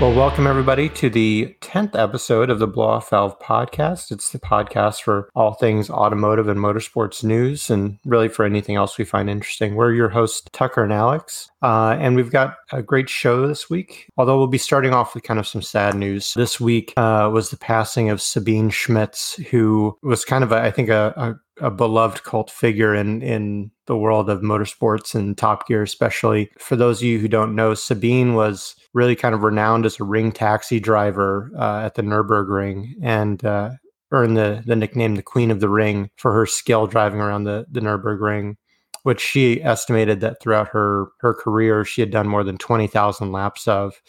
Well, welcome everybody to the 10th episode of the Blow Off Valve podcast. It's the podcast for all things automotive and motorsports news and really for anything else we find interesting. We're your hosts, Tucker and Alex, uh, and we've got a great show this week. Although we'll be starting off with kind of some sad news. This week uh, was the passing of Sabine Schmitz, who was kind of, a, I think, a, a a beloved cult figure in in the world of motorsports and Top Gear, especially. For those of you who don't know, Sabine was really kind of renowned as a ring taxi driver uh, at the Nurburgring and uh, earned the, the nickname the Queen of the Ring for her skill driving around the, the Nurburgring, which she estimated that throughout her, her career, she had done more than 20,000 laps of.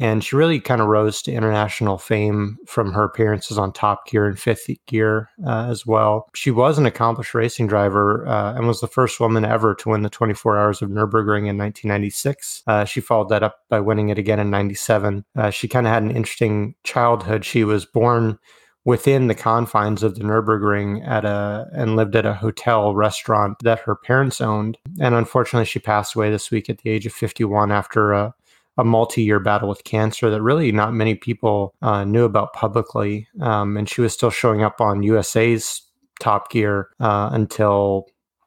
And she really kind of rose to international fame from her appearances on Top Gear and Fifth Gear uh, as well. She was an accomplished racing driver uh, and was the first woman ever to win the 24 Hours of Nürburgring in 1996. Uh, she followed that up by winning it again in 97. Uh, she kind of had an interesting childhood. She was born within the confines of the Nurburgring at a and lived at a hotel restaurant that her parents owned. And unfortunately, she passed away this week at the age of 51 after a a multi-year battle with cancer that really not many people uh, knew about publicly. Um, and she was still showing up on USA's Top Gear uh, until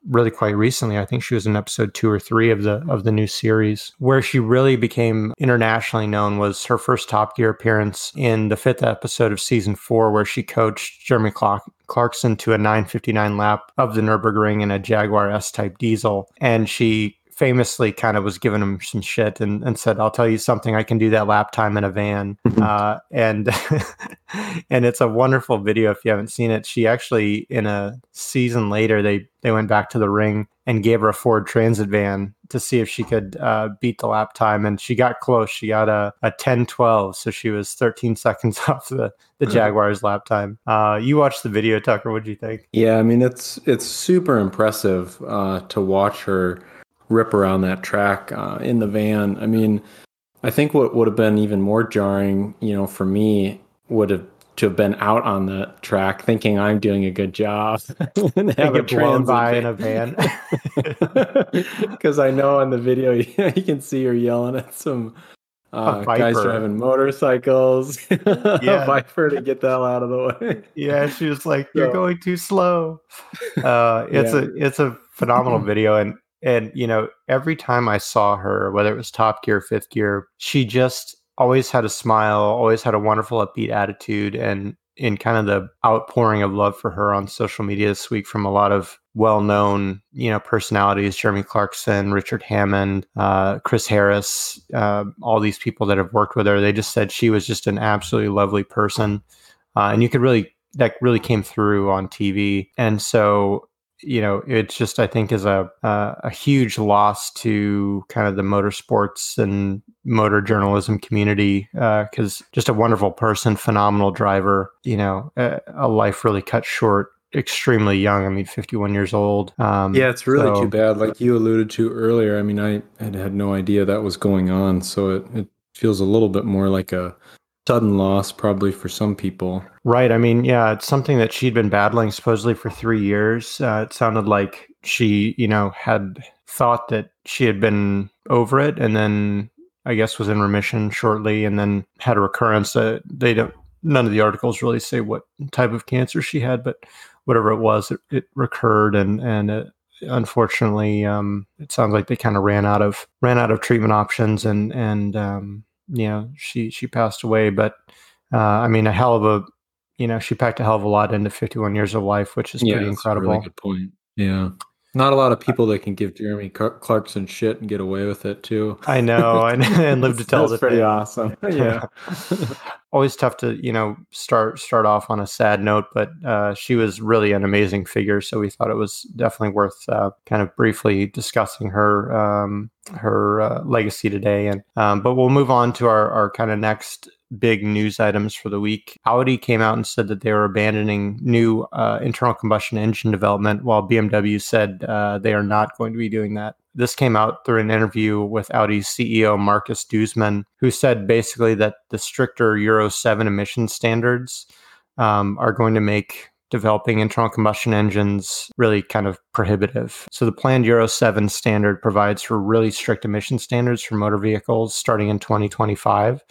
really quite recently. I think she was in episode two or three of the of the new series. Where she really became internationally known was her first Top Gear appearance in the fifth episode of season four, where she coached Jeremy Clark- Clarkson to a 959 lap of the Nurburgring in a Jaguar S-Type diesel, and she famously kind of was giving him some shit and, and said, I'll tell you something, I can do that lap time in a van. uh, and and it's a wonderful video if you haven't seen it. She actually in a season later they they went back to the ring and gave her a Ford Transit van to see if she could uh, beat the lap time. And she got close. She got a, a 10 12. So she was 13 seconds off the, the Jaguars lap time. Uh, you watched the video, Tucker. What do you think? Yeah, I mean, it's it's super impressive uh, to watch her rip around that track uh, in the van. I mean, I think what would have been even more jarring, you know, for me would have to have been out on the track thinking I'm doing a good job and have a blown by in a van. Because I know in the video you, can see her yelling at some uh, guys driving motorcycles, yeah. Viper to get the hell out of the way. Yeah, she was like, "You're so, going too slow." Uh, it's yeah. a it's a phenomenal video, and and, you know, every time I saw her, whether it was top gear, fifth gear, she just always had a smile, always had a wonderful, upbeat attitude. And in kind of the outpouring of love for her on social media this week from a lot of well-known, you know, personalities, Jeremy Clarkson, Richard Hammond, uh, Chris Harris, uh, all these people that have worked with her, they just said she was just an absolutely lovely person. Uh, and you could really, that really came through on TV. And so you know, it's just I think is a a, a huge loss to kind of the motorsports and motor journalism community uh, because uh, just a wonderful person, phenomenal driver. You know, a, a, life really cut short. Extremely young. I mean, 51 years old. Um, yeah, it's really so, too bad. Like you alluded to earlier. I mean, I had had no idea that was going on. So it, it feels a little bit more like a sudden loss probably for some people. Right. I mean, yeah, it's something that she'd been battling supposedly for three years. Uh, it sounded like she, you know, had thought that she had been over it and then I guess was in remission shortly and then had a recurrence. Uh, they don't, none of the articles really say what type of cancer she had, but whatever it was, it, it recurred and, and it, unfortunately, um, it sounds like they kind of ran out of, ran out of treatment options and, and, um, you know she she passed away but uh, i mean a hell of a you know she packed a hell of a lot into 51 years of life which is yeah, pretty incredible really good point. Yeah. Not a lot of people that can give Jeremy Clarkson shit and get away with it too. I know, and, and live to tell That's pretty awesome. Yeah, always tough to you know start start off on a sad note, but uh, she was really an amazing figure. So we thought it was definitely worth uh, kind of briefly discussing her um, her uh, legacy today. And um, but we'll move on to our our kind of next big news items for the week. Audi came out and said that they were abandoning new uh, internal combustion engine development, while BMW said uh, they are not going to be doing that. This came out through an interview with Audi's CEO Markus Duesmann, who said basically that the stricter Euro 7 emission standards um, are going to make developing internal combustion engines really kind of prohibitive. So the planned Euro 7 standard provides for really strict emission standards for motor vehicles starting in 2025.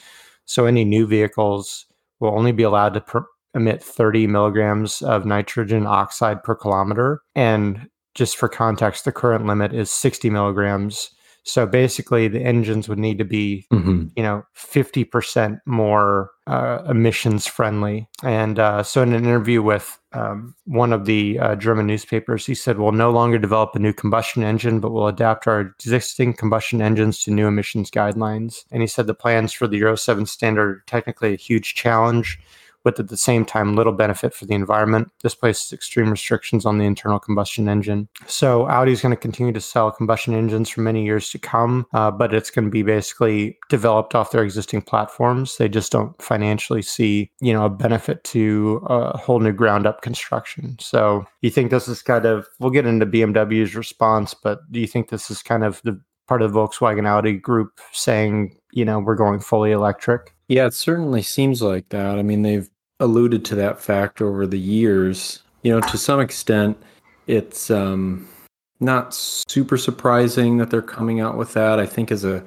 So any new vehicles will only be allowed to emit 30 milligrams of nitrogen oxide per kilometer. And just for context, the current limit is 60 milligrams so basically, the engines would need to be, mm-hmm. you know, 50% more uh, emissions friendly. And uh, so, in an interview with um, one of the uh, German newspapers, he said, We'll no longer develop a new combustion engine, but we'll adapt our existing combustion engines to new emissions guidelines. And he said the plans for the Euro 7 standard are technically a huge challenge with at the same time little benefit for the environment. This places extreme restrictions on the internal combustion engine. So Audi is going to continue to sell combustion engines for many years to come, uh, but it's going to be basically developed off their existing platforms. They just don't financially see, you know, a benefit to a whole new ground up construction. So you think this is kind of, we'll get into BMW's response, but do you think this is kind of the part of the Volkswagen Audi group saying, you know, we're going fully electric? Yeah, it certainly seems like that. I mean, they've alluded to that fact over the years. You know, to some extent, it's um, not super surprising that they're coming out with that. I think as a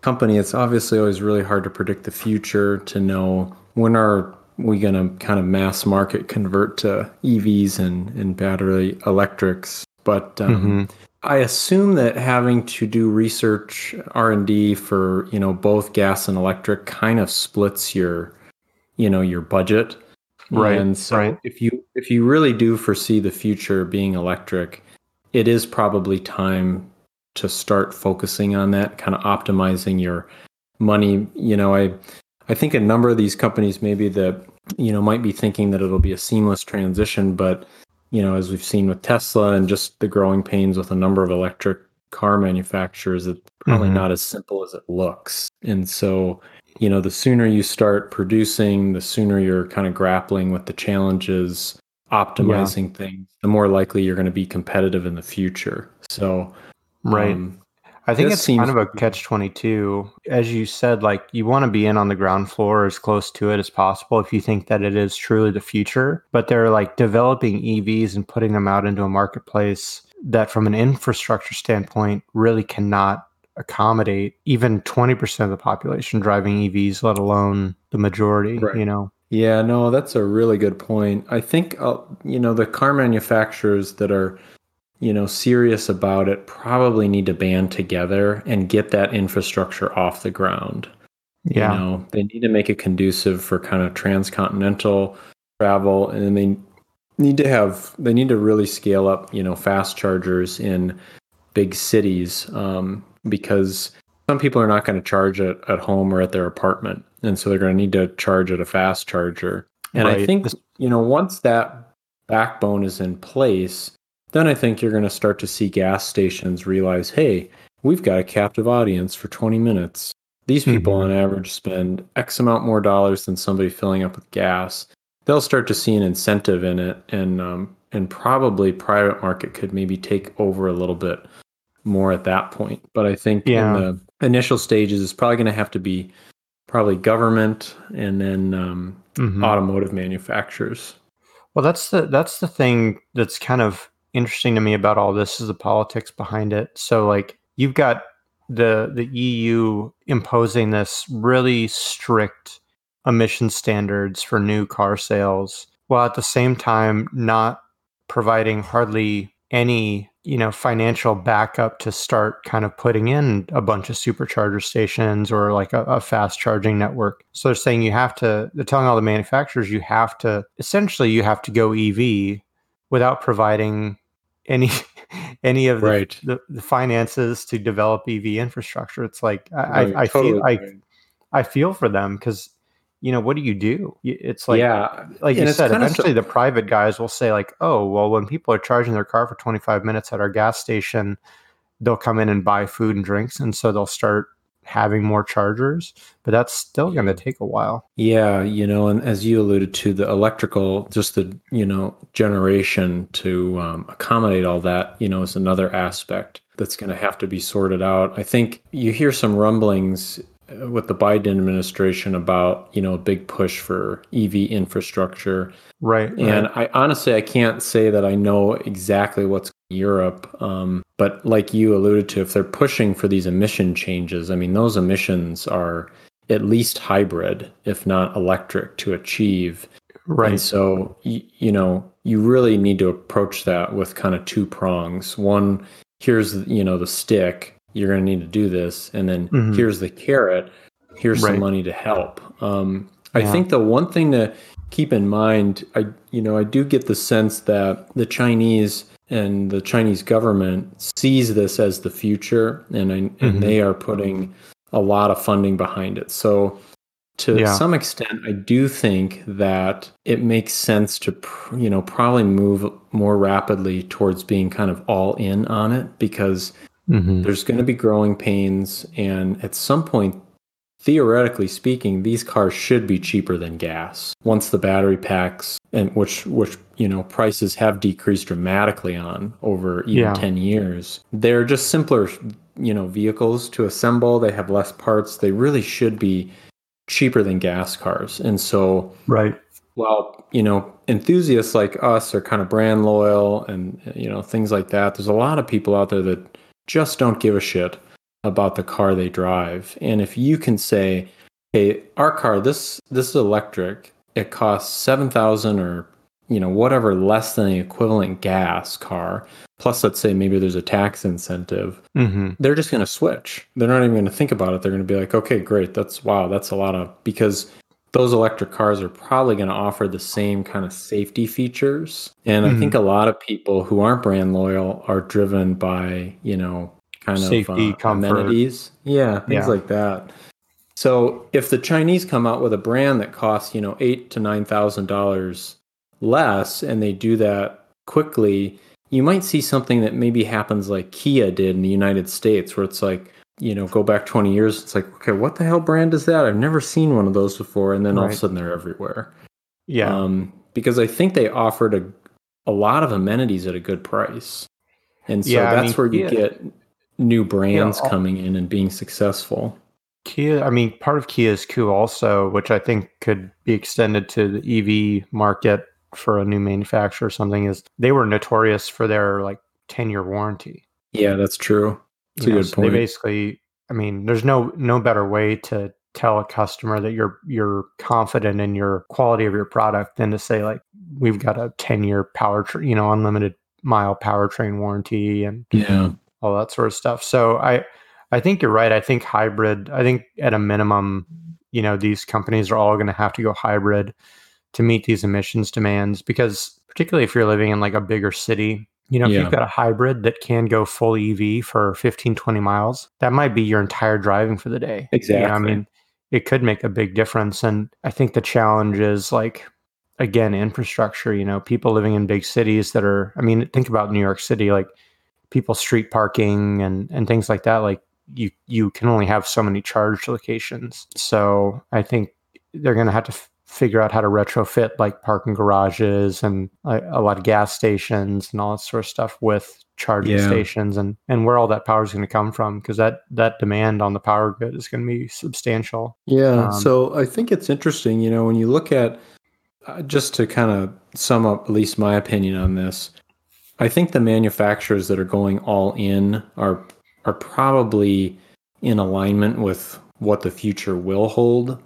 company, it's obviously always really hard to predict the future to know when are we going to kind of mass market convert to EVs and, and battery electrics. But um, mm-hmm. I assume that having to do research R and D for you know both gas and electric kind of splits your you know your budget right and so right. if you if you really do foresee the future being electric it is probably time to start focusing on that kind of optimizing your money you know i i think a number of these companies maybe that you know might be thinking that it'll be a seamless transition but you know as we've seen with tesla and just the growing pains with a number of electric car manufacturers it's probably mm-hmm. not as simple as it looks and so you know, the sooner you start producing, the sooner you're kind of grappling with the challenges, optimizing yeah. things, the more likely you're going to be competitive in the future. So, right. Um, I think it's kind of a catch 22. As you said, like you want to be in on the ground floor as close to it as possible if you think that it is truly the future. But they're like developing EVs and putting them out into a marketplace that, from an infrastructure standpoint, really cannot accommodate even 20% of the population driving EVs, let alone the majority, right. you know? Yeah, no, that's a really good point. I think, uh, you know, the car manufacturers that are, you know, serious about it probably need to band together and get that infrastructure off the ground. Yeah. You know, they need to make it conducive for kind of transcontinental travel and they need to have, they need to really scale up, you know, fast chargers in big cities. Um, because some people are not going to charge it at home or at their apartment. And so they're going to need to charge at a fast charger. And right. I think, you know, once that backbone is in place, then I think you're going to start to see gas stations realize, hey, we've got a captive audience for 20 minutes. These people mm-hmm. on average spend X amount more dollars than somebody filling up with gas. They'll start to see an incentive in it, and um, and probably private market could maybe take over a little bit more at that point. But I think yeah. in the initial stages, it's probably going to have to be probably government and then um, mm-hmm. automotive manufacturers. Well, that's the that's the thing that's kind of interesting to me about all this is the politics behind it. So, like, you've got the the EU imposing this really strict emission standards for new car sales, while at the same time not providing hardly any you know financial backup to start kind of putting in a bunch of supercharger stations or like a, a, fast charging network so they're saying you have to they're telling all the manufacturers you have to essentially you have to go ev without providing any any of the, right. the, the, finances to develop ev infrastructure it's like i, right, I, I totally feel right. I, I feel for them because you know, what do you do? It's like, yeah, like and you said, eventually so- the private guys will say, like, oh, well, when people are charging their car for 25 minutes at our gas station, they'll come in and buy food and drinks. And so they'll start having more chargers, but that's still going to take a while. Yeah. You know, and as you alluded to, the electrical, just the, you know, generation to um, accommodate all that, you know, is another aspect that's going to have to be sorted out. I think you hear some rumblings with the Biden administration about you know a big push for EV infrastructure. Right. And right. I honestly I can't say that I know exactly what's in Europe, um, but like you alluded to, if they're pushing for these emission changes, I mean those emissions are at least hybrid, if not electric, to achieve. Right. And so, you, you know, you really need to approach that with kind of two prongs. One, here's, you know, the stick, you're going to need to do this. And then Mhm. here's the carrot, here's Right. some money to help. Um, I think the one thing to keep in mind, I, you know, I do get the sense that the Chinese and the Chinese government sees this as the future, and I, and they are putting a lot of funding behind it. So, to Yeah. some extent, I do think that it makes sense to, pr- you know, probably move more rapidly towards being kind of all in on it because Mhm. there's going to be growing pains, and at some point, theoretically speaking, these cars should be cheaper than gas once the battery packs and which which you know prices have decreased dramatically on over even Yeah. 10 years. They're just simpler you know vehicles to assemble, they have less parts, they really should be cheaper than gas cars. And so Right. well, you know, enthusiasts like us are kind of brand loyal and you know things like that. There's a lot of people out there that just don't give a shit about the car they drive. And if you can say, "Hey, our car this this is electric. It costs 7,000 or you know, whatever less than the equivalent gas car, plus let's say maybe there's a tax incentive." hmm they're just going to switch. They're not even going to think about it. They're going to be like, okay, great. That's wow. That's a lot of because those electric cars are probably going to offer the same kind of safety features. And I Mhm. think a lot of people who aren't brand loyal are driven by, you know, kind Safety, of uh, amenities. Yeah, things Yeah. like that. So if the Chinese come out with a brand that costs, you know, eight to nine thousand dollars less, and they do that quickly, you might see something that maybe happens like Kia did in the United States, where it's like, you know, go back 20 years, it's like, okay, what the hell brand is that? I've never seen one of those before. And then all of a sudden they're everywhere. Yeah. Um, because I think they offered a, a lot of amenities at a good price. And so Yeah, I that's mean, where you Kia- get new brands all- coming in and being successful. Kia, I mean, part of Kia's coup also, which I think could be extended to the EV market for a new manufacturer or something, is they were notorious for their like 10 year warranty. Yeah, that's true. That's You a know, good so point. They basically, I mean, there's no no better way to tell a customer that you're you're confident in your quality of your product than to say like we've got a 10 year power, you know, unlimited mile powertrain warranty and yeah. all that sort of stuff. So I I think you're right. I think hybrid, I think at a minimum, you know, these companies are all going to have to go hybrid to meet these emissions demands because particularly if you're living in like a bigger city, you know, if Yeah. you've got a hybrid that can go full EV for 15 20 miles, that might be your entire driving for the day. You know, Exactly. I mean, it could make a big difference and I think the challenge is like again infrastructure, you know, people living in big cities that are I mean, think about New York City like people street parking and and things like that like you you can only have so many charge locations so i think they're going to have to f- figure out how to retrofit like parking garages and a, a lot of gas stations and all that sort of stuff with charging Yeah. stations and and where all that power is going to come from because that that demand on the power grid is going to be substantial Yeah. Um, so I think it's interesting, you know, when you look at, uh, just to kind of sum up at least my opinion on this, I think the manufacturers that are going all in are are probably in alignment with what the future will hold.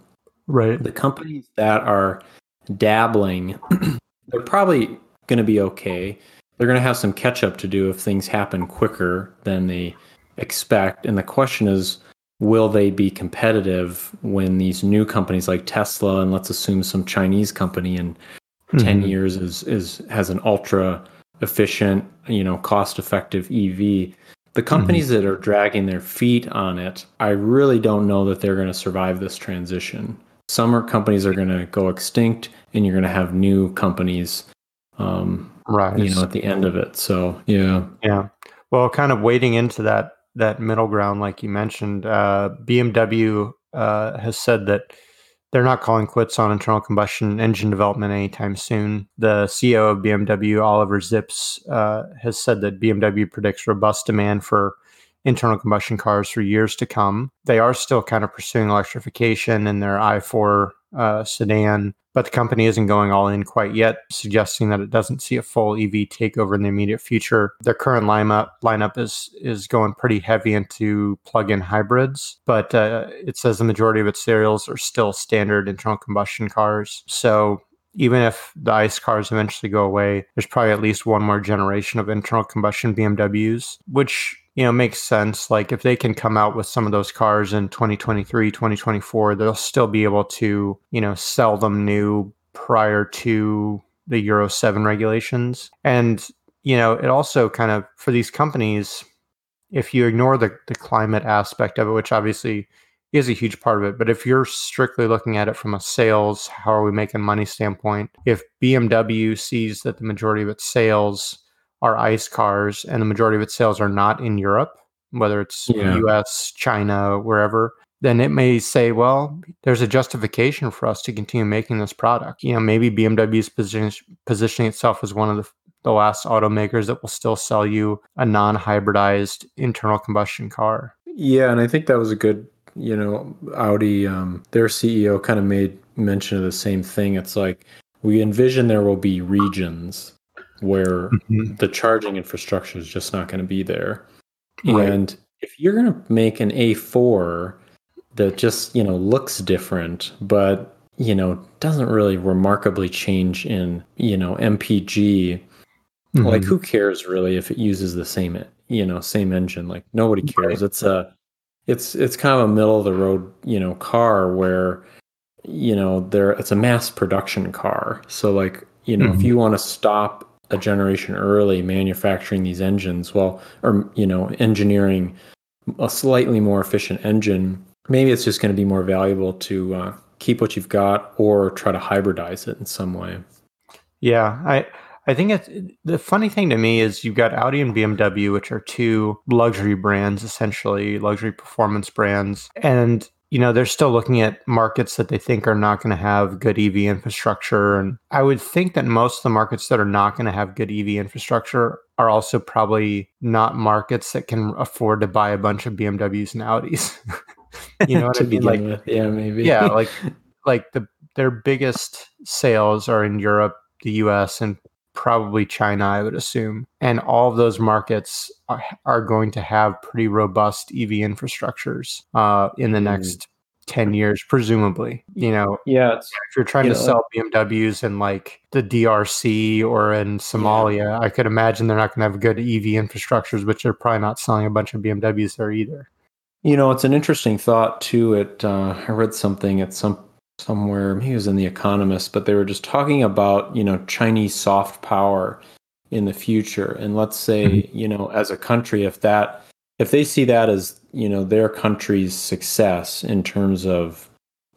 Right The companies that are dabbling, they're probably going to be okay. They're going to have some catch up to do if things happen quicker than they expect. And the question is, will they be competitive when these new companies like Tesla and let's assume some Chinese company in 10 Mhm. years is is has an ultra efficient, you know, cost effective EV. The companies that are dragging their feet on it, I really don't know that they're going to survive this transition. Some companies are going to go extinct, and you're going to have new companies, um, right you know, at the end of it. So yeah, Yeah. Well, kind of wading into that that middle ground, like you mentioned, uh, BMW uh, has said that they're not calling quits on internal combustion engine development anytime soon. The CEO of BMW, Oliver Zipse, uh, has said that BMW predicts robust demand for internal combustion cars for years to come. They are still kind of pursuing electrification in their i4 uh, sedan, but the company isn't going all in quite yet, suggesting that it doesn't see a full EV takeover in the immediate future. Their current lineup lineup is is going pretty heavy into plug-in hybrids, but uh, it says the majority of its sales are still standard internal combustion cars. So even if the ICE cars eventually go away, there's probably at least one more generation of internal combustion BMWs, which you know makes sense. Like if they can come out with some of those cars in 2023 2024 they'll still be able to you know sell them new prior to the euro 7 regulations. And you know it also kind of for these companies if you ignore the, the climate aspect of it which obviously is a huge part of it but if you're strictly looking at it from a sales how are we making money standpoint if bmw sees that the majority of its sales are ICE cars, and the majority of its sales are not in Europe, whether it's yeah. US, China, wherever, then it may say, well, there's a justification for us to continue making this product. You know, maybe BMW is position, positioning itself as one of the, the last automakers that will still sell you a non hybridized internal combustion car. Yeah, and I think that was a good, you know, Audi, um, their CEO kind of made mention of the same thing. It's like, we envision there will be regions where mm-hmm. the charging infrastructure is just not going to be there. Right. And if you're going to make an A4 that just, you know, looks different, but, you know, doesn't really remarkably change in, you know, MPG, mm-hmm. like who cares really if it uses the same, you know, same engine? Like nobody cares. Right. It's a, it's, it's kind of a middle of the road, you know, car where, you know, there, it's a mass production car. So like, you know, mm-hmm. if you want to stop a generation early manufacturing these engines well or you know engineering a slightly more efficient engine maybe it's just going to be more valuable to uh, keep what you've got or try to hybridize it in some way yeah i I think it's the funny thing to me is you've got Audi and BMW, which are two luxury brands, essentially luxury performance brands. And you know, they're still looking at markets that they think are not going to have good EV infrastructure. And I would think that most of the markets that are not going to have good EV infrastructure are also probably not markets that can afford to buy a bunch of BMWs and Audis. you know what I mean? Like, with. yeah, maybe. yeah, like, like the their biggest sales are in Europe, the US, and probably China, I would assume. And all of those markets are, are going to have pretty robust EV infrastructures uh, in the mm. next 10 years, presumably. You know, yeah. If you're trying to know, sell BMWs in like the DRC or in Somalia, yeah. I could imagine they're not going to have good EV infrastructures, but they're probably not selling a bunch of BMWs there either. You know, it's an interesting thought too. It uh, I read something at some somewhere. Maybe it was in The Economist, but they were just talking about you know Chinese soft power in the future, and let's say mm-hmm. you know as a country, if that if they see that as you know their country's success in terms of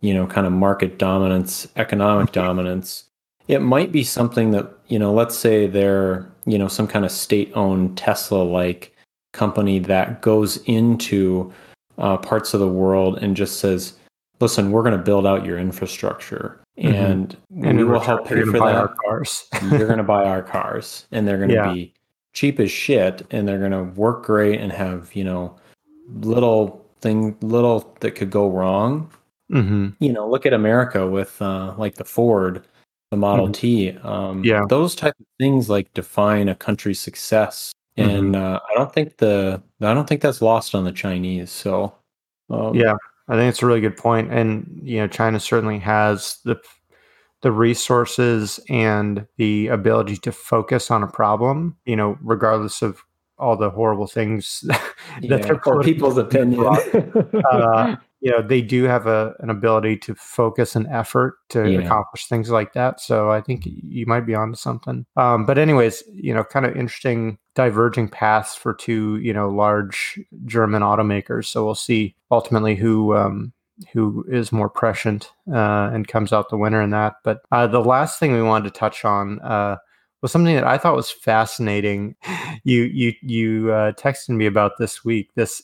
you know kind of market dominance, economic dominance, it might be something that you know let's say they're you know some kind of state-owned Tesla like company that goes into uh, parts of the world and just says listen, we're going to build out your infrastructure mm-hmm. and, and we will help pay for that. Our cars. you're going to buy our cars and they're going to yeah. be cheap as shit and they're going to work great and have, you know, little thing, little that could go wrong. Mm-hmm. You know, look at America with uh, like the Ford, the Model mm-hmm. T. Um, yeah. Those type of things like define a country's success. And mm-hmm. uh, I don't think the I don't think that's lost on the Chinese. So um, yeah, I think it's a really good point, and you know, China certainly has the the resources and the ability to focus on a problem. You know, regardless of all the horrible things that yeah, they're people's opinion. uh, you know, they do have a an ability to focus and effort to yeah. accomplish things like that. So I think you might be onto something. Um, but anyways, you know, kind of interesting diverging paths for two, you know, large German automakers. So we'll see ultimately who um, who is more prescient uh, and comes out the winner in that. But uh, the last thing we wanted to touch on uh, was something that I thought was fascinating. You you you uh, texted me about this week. This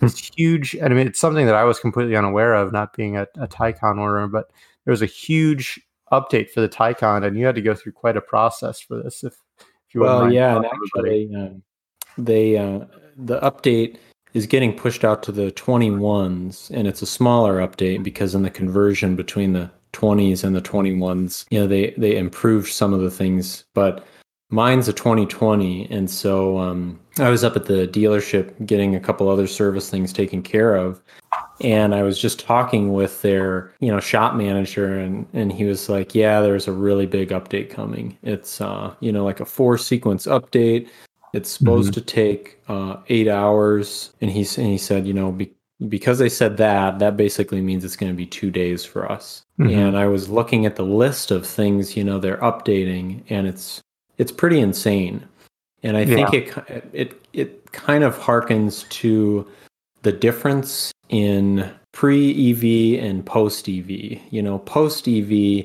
this huge. And I mean, it's something that I was completely unaware of, not being a, a Taycan owner. But there was a huge update for the Taycan, and you had to go through quite a process for this. If if you well, yeah, and actually, um, they uh, the update is getting pushed out to the 21s, and it's a smaller update because in the conversion between the 20s and the 21s, you know, they they improved some of the things, but mine's a 2020 and so um, I was up at the dealership getting a couple other service things taken care of and I was just talking with their, you know, shop manager and and he was like, "Yeah, there's a really big update coming. It's uh, you know, like a four sequence update. It's supposed mm-hmm. to take uh, 8 hours." And he and he said, "You know, be, because they said that, that basically means it's going to be 2 days for us." Mm-hmm. And I was looking at the list of things, you know, they're updating and it's it's pretty insane. And I think it it it kind of harkens to the difference in pre EV and post EV. You know, post EV, the,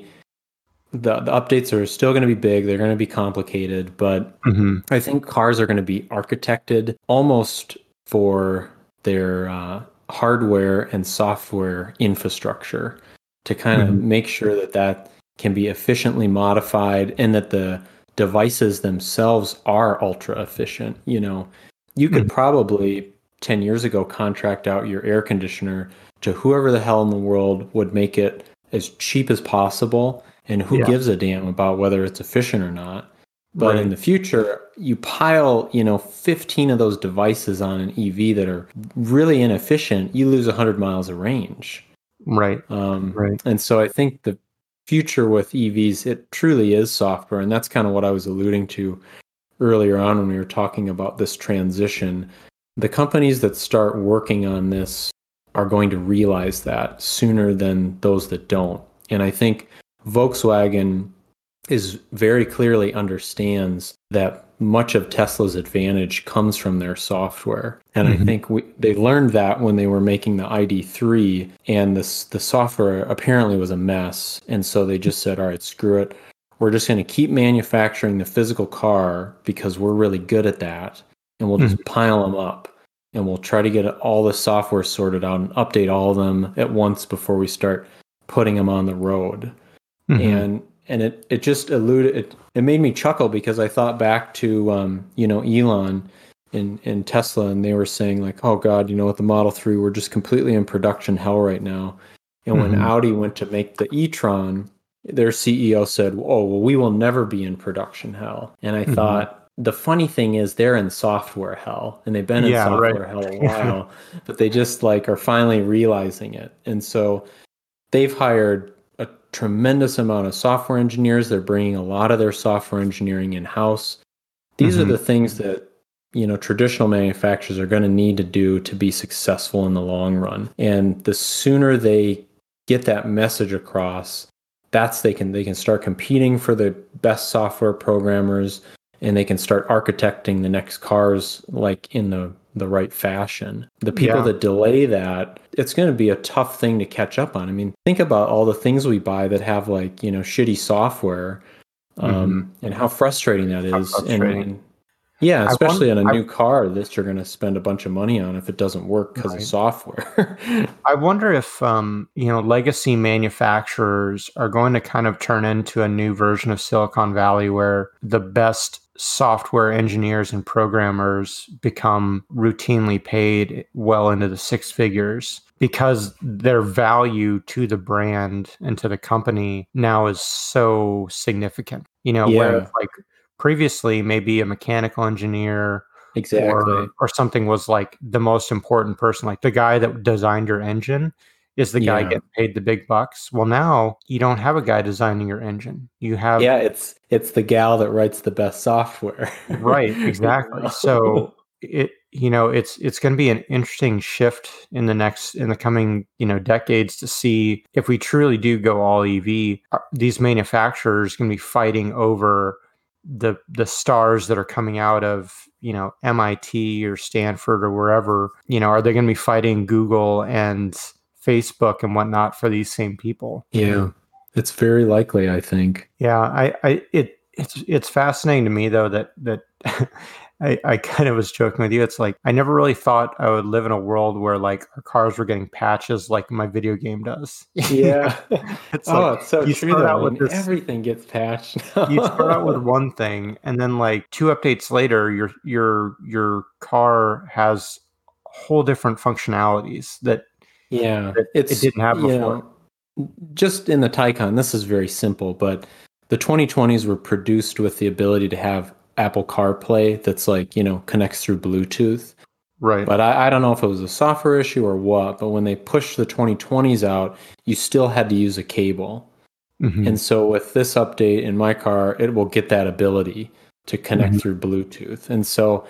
the updates are still going to be big, they're going to be complicated, but mm-hmm. I think cars are going to be architected almost for their uh, hardware and software infrastructure to kind mm-hmm. of make sure that that can be efficiently modified and that the devices themselves are ultra efficient. You know, you could mm-hmm. probably 10 years ago contract out your air conditioner to whoever the hell in the world would make it as cheap as possible and who yeah. gives a damn about whether it's efficient or not but right. in the future you pile you know 15 of those devices on an ev that are really inefficient you lose 100 miles of range right um, right and so i think the future with evs it truly is software and that's kind of what i was alluding to earlier on when we were talking about this transition the companies that start working on this are going to realize that sooner than those that don't. And I think Volkswagen is very clearly understands that much of Tesla's advantage comes from their software. And mm-hmm. I think we, they learned that when they were making the ID3 and this the software apparently was a mess. And so they just said, "All right, screw it. We're just going to keep manufacturing the physical car because we're really good at that and we'll just mm-hmm. pile them up and we'll try to get all the software sorted out and update all of them at once before we start putting them on the road. Mm-hmm. And and it it just alluded it, it made me chuckle because I thought back to um, you know Elon in in Tesla and they were saying like oh god you know with the Model 3 we're just completely in production hell right now. And when mm-hmm. Audi went to make the e-tron their CEO said, "Oh, well we will never be in production hell." And I mm-hmm. thought the funny thing is they're in software hell and they've been in yeah, software right. hell a while but they just like are finally realizing it and so they've hired tremendous amount of software engineers. They're bringing a lot of their software engineering in house these mm-hmm. are the things that you know traditional manufacturers are going to need to do to be successful in the long run. And the sooner they get that message across that's they can they can start competing for the best software programmers and they can start architecting the next cars like in the the right fashion. The people yeah. that delay that, it's going to be a tough thing to catch up on. I mean, think about all the things we buy that have like, you know, shitty software um, mm-hmm. and how frustrating that is. Frustrating. And, yeah, especially wonder, on a new I, car that you're going to spend a bunch of money on if it doesn't work because right. of software. I wonder if um, you know legacy manufacturers are going to kind of turn into a new version of Silicon Valley where the best software engineers and programmers become routinely paid well into the six figures because their value to the brand and to the company now is so significant. You know, yeah. where like previously maybe a mechanical engineer exactly or, or something was like the most important person like the guy that designed your engine is the guy yeah. getting paid the big bucks. Well, now you don't have a guy designing your engine. You have yeah, it's it's the gal that writes the best software. right, exactly. so it you know it's it's going to be an interesting shift in the next in the coming you know decades to see if we truly do go all EV. Uh, these manufacturers going to be fighting over the the stars that are coming out of you know MIT or Stanford or wherever. You know, are they going to be fighting Google and Facebook and whatnot for these same people. Yeah, it's very likely. I think. Yeah, I, I, it, it's, it's fascinating to me though that that. I, I kind of was joking with you. It's like I never really thought I would live in a world where like our cars were getting patches like my video game does. Yeah, it's oh, like, it's so you true. Start out with this, everything gets patched. you start out with one thing, and then like two updates later, your your your car has whole different functionalities that yeah, it, it didn't have before. You know, just in the Taycan, this is very simple, but the 2020s were produced with the ability to have Apple CarPlay that's like, you know, connects through Bluetooth. Right. But I, I don't know if it was a software issue or what, but when they pushed the 2020s out, you still had to use a cable. Mhm. And so with this update in my car, it will get that ability to connect Mhm. through Bluetooth. And so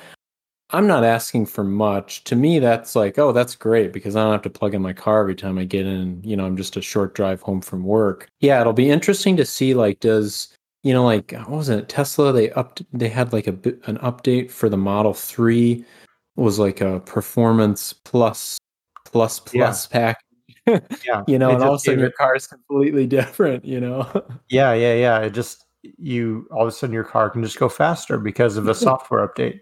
I'm not asking for much. To me, that's like, oh, that's great because I don't have to plug in my car every time I get in. You know, I'm just a short drive home from work. Yeah, it'll be interesting to see. Like, does you know, like what was it? Tesla they up they had like a bit an update for the Model Three was like a performance plus plus Yeah. pack. Yeah. you know, It and all of a sudden your car is completely different. You know. Yeah, yeah, yeah. It just you all of a sudden your car can just go faster because of a software update.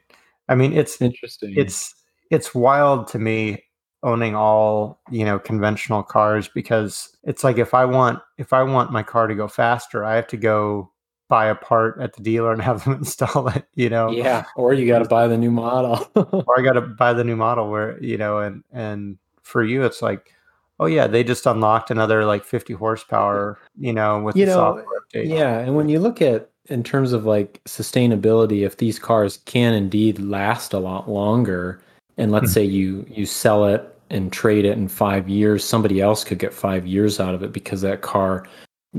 I mean, it's Interesting. it's it's wild to me owning all you know conventional cars because it's like if I want if I want my car to go faster, I have to go buy a part at the dealer and have them install it. You know, yeah, or you got to buy the new model. or I got to buy the new model where you know, and and for you, it's like. Oh yeah, they just unlocked another like 50 horsepower, you know, with You the know, software update. Yeah, and when you look at in terms of like sustainability, if these cars can indeed last a lot longer, and let's Mhm. say you you sell it and trade it in five years, somebody else could get five years out of it because that car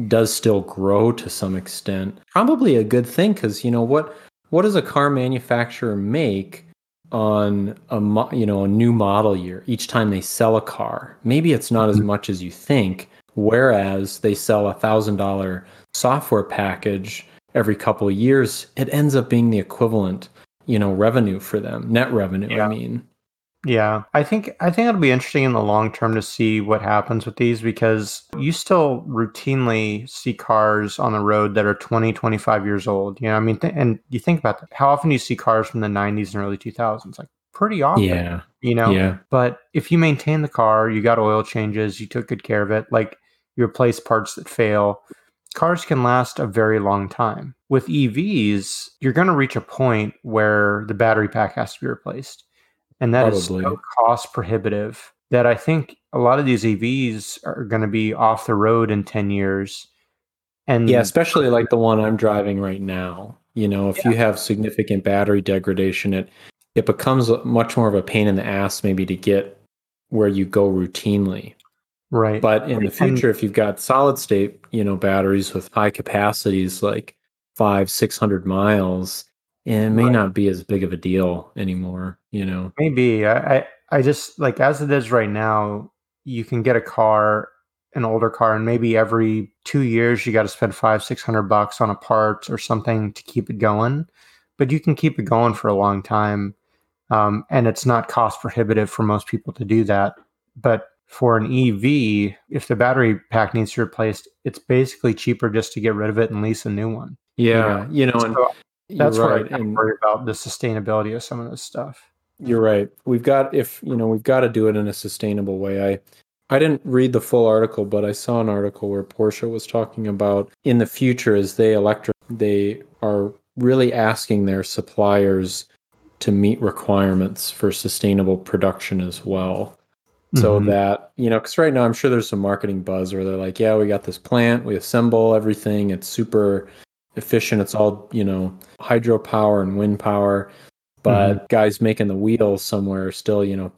does still grow to some extent. Probably a good thing because you know what what does a car manufacturer make on a mo- you know a new model year each time they sell a car? Maybe it's not as Mhm. much as you think. Whereas they sell a thousand dollar software package every couple of years, it ends up being the equivalent, you know, revenue for them, net revenue. Yeah. I mean, Yeah, I think I think it'll be interesting in the long term to see what happens with these because you still routinely see cars on the road that are 20, 25 years old. You know, I mean, th- and you think about that. How often do you see cars from the 90s and early 2000s? Like pretty often. yeah, You know, yeah, but if you maintain the car, you got oil changes, you took good care of it, like you replace parts that fail, cars can last a very long time. With EVs, you're going to reach a point where the battery pack has to be replaced. And that is Probably. so cost prohibitive that I think a lot of these EVs are going to be off the road in 10 years. And yeah. Especially like the one I'm driving right now. You know, if you have significant battery degradation, it it becomes much more of a pain in the ass maybe to get where you go routinely. Right. But in the future, if you've got solid state, you know, batteries with high capacities like five, six hundred miles, it may Right. not be as big of a deal anymore. You know, Maybe I, I I just like as it is right now, you can get a car, an older car, and maybe every two years you got to spend five six hundred bucks on a part or something to keep it going. But you can keep it going for a long time, um, and it's not cost prohibitive for most people to do that. But for an EV, if the battery pack needs to be replaced, it's basically cheaper just to get rid of it and lease a new one. yeah, you know, and So that's you're right, I and worry about the sustainability of some of this stuff. you're right. We've got if you know we've got to do it in a sustainable way. I I didn't read the full article, but I saw an article where Porsche was talking about in the future as they electric they are really asking their suppliers to meet requirements for sustainable production as well. So Mhm. that, you know, because right now I'm sure there's some marketing buzz where they're like, yeah, we got this plant, we assemble everything, it's super efficient, it's all, you know, hydropower and wind power. But guys making the wheels somewhere are still, you know,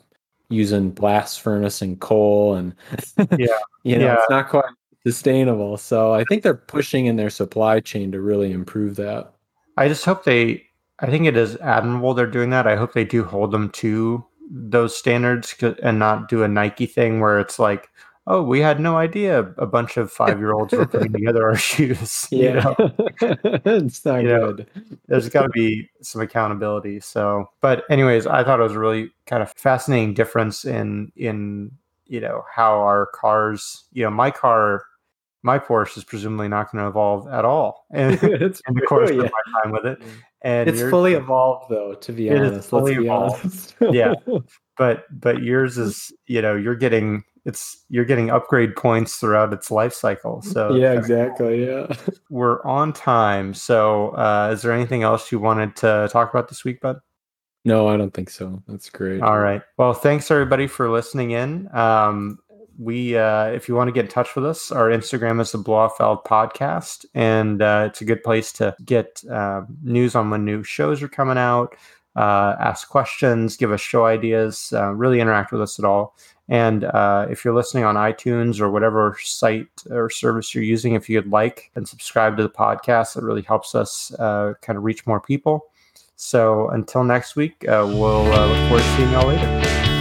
using blast furnace and coal and Yeah. you know, Yeah. it's not quite sustainable. So I think they're pushing in their supply chain to really improve that. I just hope they. I think it is admirable they're doing that. I hope they do hold them to those standards and not do a Nike thing where it's like, oh, we had no idea a bunch of five year olds were putting together our shoes. you know? it's not You know, good. there's got to be some accountability. So, but anyways, I thought it was a really kind of fascinating difference in in you know how our cars. You know, my car, my Porsche is presumably not going to evolve at all in, it's in the course yeah. of my time with it. And It's fully evolved though, to be It is honest. fully evolved. Yeah. but but yours is you know you're getting it's you're getting upgrade points throughout its life cycle. So yeah, exactly. Yeah. we're on time. So uh, is there anything else you wanted to talk about this week, bud? No, I don't think so. That's great. All right. Well, thanks everybody for listening in. Um, we, uh, if you want to get in touch with us, our Instagram is the Blow Off Valve Podcast, and uh, it's a good place to get uh, news on when new shows are coming out, uh, ask questions, give us show ideas, uh, really interact with us at all. And uh, if you're listening on iTunes or whatever site or service you're using, if you'd like and subscribe to the podcast, it really helps us kind of reach more people. So until next week, we'll look forward to seeing y'all later.